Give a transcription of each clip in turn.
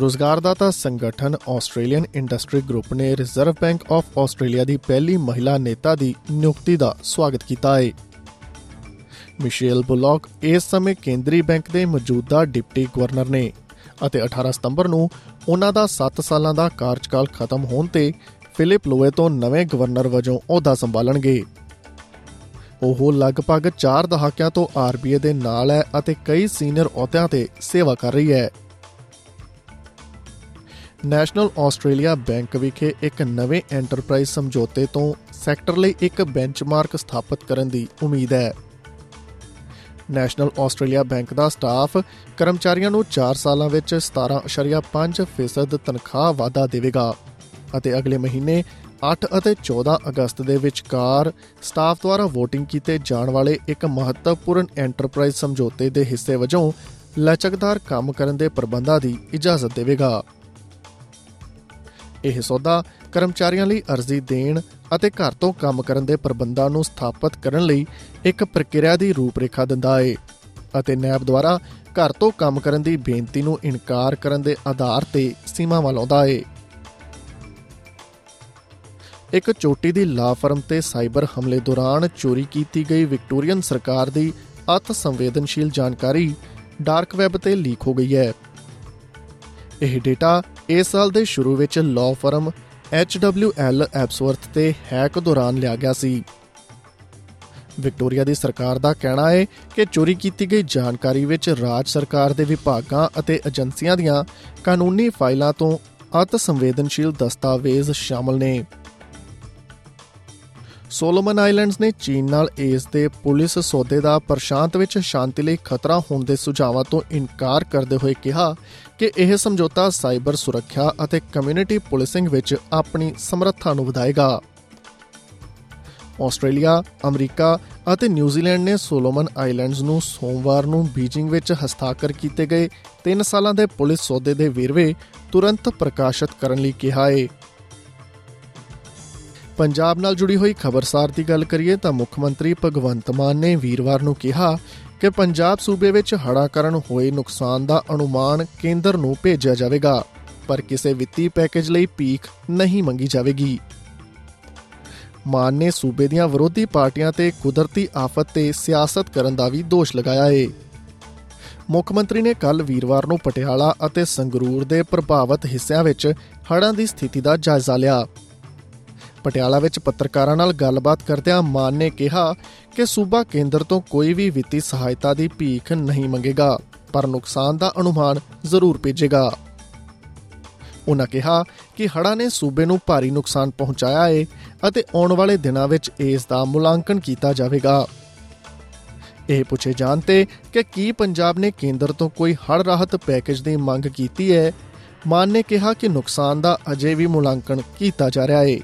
ਰੋਜ਼ਗਾਰਦਾਤਾ ਸੰਗਠਨ Australian industry group ਨੇ reserve bank of Australia ਦੀ ਪਹਿਲੀ ਮਹਿਲਾ ਨੇਤਾ ਦੀ ਨਿਯੁਕਤੀ ਦਾ ਸਵਾਗਤ ਕੀਤਾ ਹੈ। ਮਿਸ਼ੇਲ ਬੁਲੌਕ ਇਸ ਸਮੇਂ ਕੇਂਦਰੀ ਬੈਂਕ ਦੇ ਮੌਜੂਦਾ ਡਿਪਟੀ ਗਵਰਨਰ ਨੇ ਅਤੇ 18 ਸਤੰਬਰ ਨੂੰ ਉਹਨਾਂ ਦਾ 7 ਸਾਲਾਂ ਦਾ ਕਾਰਜਕਾਲ ਖਤਮ ਹੋਣ ਤੇ ਫਿਲਿਪ ਲੋਏ ਤੋਂ ਨਵੇਂ ਗਵਰਨਰ ਵਜੋਂ ਅਹੁਦਾ ਸੰਭਾਲਣਗੇ। ਉਹ ਲਗਭਗ 4 ਦਹਾਕਿਆਂ ਤੋਂ ਆਰਬੀਏ ਦੇ ਨਾਲ ਹੈ ਅਤੇ ਕਈ ਸੀਨੀਅਰ ਅਹੁਦਿਆਂ ਤੇ ਸੇਵਾ ਕਰ ਰਹੀ ਹੈ। ਨੈਸ਼ਨਲ ਆਸਟ੍ਰੇਲੀਆ ਬੈਂਕ ਵਿਖੇ ਇੱਕ ਨਵੇਂ ਐਂਟਰਪ੍ਰਾਈਜ਼ ਸਮਝੌਤੇ ਤੋਂ ਸੈਕਟਰ ਲਈ ਇੱਕ ਬੈਂਚਮਾਰਕ ਸਥਾਪਿਤ ਕਰਨ ਦੀ ਉਮੀਦ ਹੈ। ਨੈਸ਼ਨਲ ਆਸਟ੍ਰੇਲੀਆ ਬੈਂਕ ਦਾ ਸਟਾਫ ਕਰਮਚਾਰੀਆਂ ਨੂੰ 4 ਸਾਲਾਂ ਵਿੱਚ 17.5% ਤਨਖਾਹ ਵਾਧਾ ਦੇਵੇਗਾ ਅਤੇ ਅਗਲੇ ਮਹੀਨੇ 8 ਅਤੇ 14 ਅਗਸਤ ਦੇ ਵਿਚਕਾਰ ਸਟਾਫ ਦੁਆਰਾ VOTING ਕੀਤੇ ਜਾਣ ਵਾਲੇ ਇੱਕ ਮਹੱਤਵਪੂਰਨ ਐਂਟਰਪ੍ਰਾਈਜ਼ ਸਮਝੌਤੇ ਦੇ ਹਿੱਸੇ ਵਜੋਂ ਲਚਕਦਾਰ ਕੰਮ ਕਰਨ ਦੇ ਪ੍ਰਬੰਧਾਂ ਦੀ ਇਜਾਜ਼ਤ ਦੇਵੇਗਾ। ਇਹ ਸੌਦਾ ਕਰਮਚਾਰੀਆਂ ਲਈ ਅਰਜ਼ੀ ਦੇਣ ਅਤੇ ਘਰ ਤੋਂ ਕੰਮ ਕਰਨ ਦੇ ਪ੍ਰਬੰਧਾਂ ਨੂੰ ਸਥਾਪਿਤ ਕਰਨ ਲਈ ਇੱਕ ਪ੍ਰਕਿਰਿਆ ਦੀ ਰੂਪਰੇਖਾ ਦਿੰਦਾ ਹੈ ਅਤੇ ਨੈਬ ਦੁਆਰਾ ਘਰ ਤੋਂ ਕੰਮ ਕਰਨ ਦੀ ਬੇਨਤੀ ਨੂੰ ਇਨਕਾਰ ਕਰਨ ਦੇ ਆਧਾਰ ਤੇ ਸੀਮਾਵਾਂ ਲਾਉਂਦਾ ਹੈ ਇੱਕ ਚੋਟੀ ਦੀ ਲਾ ਫਰਮ ਤੇ ਸਾਈਬਰ ਹਮਲੇ ਦੌਰਾਨ ਚੋਰੀ ਕੀਤੀ ਗਈ ਵਿਕਟੋਰੀਅਨ ਸਰਕਾਰ ਦੀ ਅਤ ਸੰਵੇਦਨਸ਼ੀਲ ਜਾਣਕਾਰੀ ਡਾਰਕ ਵੈਬ ਤੇ ਲੀਕ ਹੋ ਗਈ ਹੈ। ਇਹ ਡੇਟਾ ਇਸ ਸਾਲ ਦੇ ਸ਼ੁਰੂ ਵਿੱਚ ਲਾ ਫਰਮ HWL ਐਪਸਵਰਥ ਤੇ ਹੈਕ ਦੌਰਾਨ ਲਿਆ ਗਿਆ ਸੀ। ਵਿਕਟੋਰੀਆ ਦੀ ਸਰਕਾਰ ਦਾ ਕਹਿਣਾ ਹੈ ਕਿ ਚੋਰੀ ਕੀਤੀ ਗਈ ਜਾਣਕਾਰੀ ਵਿੱਚ ਰਾਜ ਸਰਕਾਰ ਦੇ ਵਿਭਾਗਾਂ ਅਤੇ ਏਜੰਸੀਆਂ ਦੀਆਂ ਕਾਨੂੰਨੀ ਫਾਈਲਾਂ ਤੋਂ ਅਤ ਸੰਵੇਦਨਸ਼ੀਲ ਦਸਤਾਵੇਜ਼ ਸ਼ਾਮਲ ਨੇ। ਸੋਲੋਮਨ ਆਈਲੈਂਡਸ ਨੇ ਚੀਨ ਨਾਲ ਇਸ ਦੇ ਪੁਲਿਸ ਸੌਦੇ ਦਾ ਪ੍ਰਸ਼ਾਂਤ ਵਿੱਚ ਸ਼ਾਂਤੀ ਲਈ ਖਤਰਾ ਹੋਣ ਦੇ ਸੁਝਾਵਾਂ ਤੋਂ ਇਨਕਾਰ ਕਰਦੇ ਹੋਏ ਕਿਹਾ ਕਿ ਇਹ ਸਮਝੌਤਾ ਸਾਈਬਰ ਸੁਰੱਖਿਆ ਅਤੇ ਕਮਿਊਨਿਟੀ ਪੁਲਿਸਿੰਗ ਵਿੱਚ ਆਪਣੀ ਸਮਰੱਥਾ ਨੂੰ ਵਧਾਏਗਾ। ਆਸਟ੍ਰੇਲੀਆ, ਅਮਰੀਕਾ ਅਤੇ ਨਿਊਜ਼ੀਲੈਂਡ ਨੇ ਸੋਲੋਮਨ ਆਈਲੈਂਡਸ ਨੂੰ ਸੋਮਵਾਰ ਨੂੰ ਬੀਜਿੰਗ ਵਿੱਚ ਹਸਤਾਖਰ ਕੀਤੇ ਗਏ 3 ਸਾਲਾਂ ਦੇ ਪੁਲਿਸ ਸੌਦੇ ਦੇ ਵੇਰਵੇ ਤੁਰੰਤ ਪ੍ਰਕਾਸ਼ਿਤ ਕਰਨ ਲਈ ਕਿਹਾ ਹੈ ਪੰਜਾਬ ਨਾਲ ਜੁੜੀ ਹੋਈ ਖਬਰਸਾਰ ਦੀ ਗੱਲ ਕਰੀਏ ਤਾਂ ਮੁੱਖ ਮੰਤਰੀ ਭਗਵੰਤ ਮਾਨ ਨੇ ਵੀਰਵਾਰ ਨੂੰ ਕਿਹਾ ਕਿ ਪੰਜਾਬ ਸੂਬੇ ਵਿੱਚ ਹੜ੍ਹਾਂ ਕਾਰਨ ਹੋਏ ਨੁਕਸਾਨ ਦਾ ਅਨੁਮਾਨ ਕੇਂਦਰ ਨੂੰ ਭੇਜਿਆ ਜਾਵੇਗਾ, ਪਰ ਕਿਸੇ ਵਿੱਤੀ ਪੈਕੇਜ ਲਈ ਭੀਖ ਨਹੀਂ ਮੰਗੀ ਜਾਵੇਗੀ। ਮਾਨ ਨੇ ਸੂਬੇ ਦੀਆਂ ਵਿਰੋਧੀ ਪਾਰਟੀਆਂ ਤੇ ਕੁਦਰਤੀ ਆਫਤ ਤੇ ਸਿਆਸਤ ਕਰਨ ਦਾ ਵੀ ਦੋਸ਼ ਲਗਾਇਆ ਹੈ ਮੁੱਖ ਮੰਤਰੀ ਨੇ ਕੱਲ ਵੀਰਵਾਰ ਨੂੰ ਪਟਿਆਲਾ ਅਤੇ ਸੰਗਰੂਰ ਦੇ ਪ੍ਰਭਾਵਿਤ ਹਿੱਸਿਆਂ ਵਿੱਚ ਹੜ੍ਹਾਂ ਦੀ ਸਥਿਤੀ ਦਾ ਜਾਇਜ਼ਾ ਲਿਆ। ਪਟਿਆਲਾ ਵਿੱਚ ਪੱਤਰਕਾਰਾਂ ਨਾਲ ਗੱਲਬਾਤ ਕਰਦਿਆਂ ਮਾਨ ਨੇ ਕਿਹਾ ਕਿ ਸੂਬਾ ਕੇਂਦਰ ਤੋਂ ਕੋਈ ਵੀ ਵਿੱਤੀ ਸਹਾਇਤਾ ਦੀ ਭੀਖ ਨਹੀਂ ਮੰਗੇਗਾ, ਪਰ ਨੁਕਸਾਨ ਦਾ ਅਨੁਮਾਨ ਜ਼ਰੂਰ ਭੇਜੇਗਾ। ਉਹਨਾਂ ਕਿਹਾ ਕਿ ਹੜ੍ਹਾਂ ਨੇ ਸੂਬੇ ਨੂੰ ਭਾਰੀ ਨੁਕਸਾਨ ਪਹੁੰਚਾਇਆ ਹੈ ਅਤੇ ਆਉਣ ਵਾਲੇ ਦਿਨਾਂ ਵਿੱਚ ਇਸ ਦਾ ਮੁਲਾਂਕਣ ਕੀਤਾ ਜਾਵੇਗਾ। ਇਹ ਪੁੱਛੇ ਜਾਣ ਤੇ ਕਿ ਕੀ ਪੰਜਾਬ ਨੇ ਕੇਂਦਰ ਤੋਂ ਕੋਈ ਹੜ੍ਹ ਰਾਹਤ ਪੈਕੇਜ ਦੀ ਮੰਗ ਕੀਤੀ ਹੈ ਮਾਨ ਨੇ ਕਿਹਾ ਕਿ ਨੁਕਸਾਨ ਦਾ ਅਜੇ ਵੀ ਮੁਲਾਂਕਣ ਕੀਤਾ ਜਾ ਰਿਹਾ ਹੈ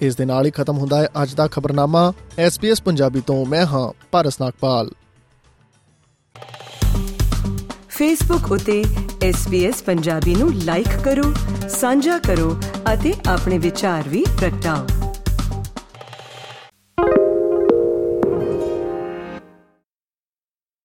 ਇਸ ਦੇ ਨਾਲ ਹੀ ਖਤਮ ਹੁੰਦਾ ਹੈ ਅੱਜ ਦਾ ਖਬਰਨਾਮਾ। SBS ਪੰਜਾਬੀ ਤੋਂ, ਮੈਂ ਹਾਂ ਪਾਰਸ ਨਾਗਪਾਲ। ਫੇਸਬੁੱਕ ਉਤੇ SBS ਪੰਜਾਬੀ ਨੂੰ ਲਾਈਕ ਕਰੋ, ਸਾਂਝਾ ਕਰੋ ਅਤੇ ਆਪਣੇ ਵਿਚਾਰ ਵੀ ਪ੍ਰਗਟਾਓ।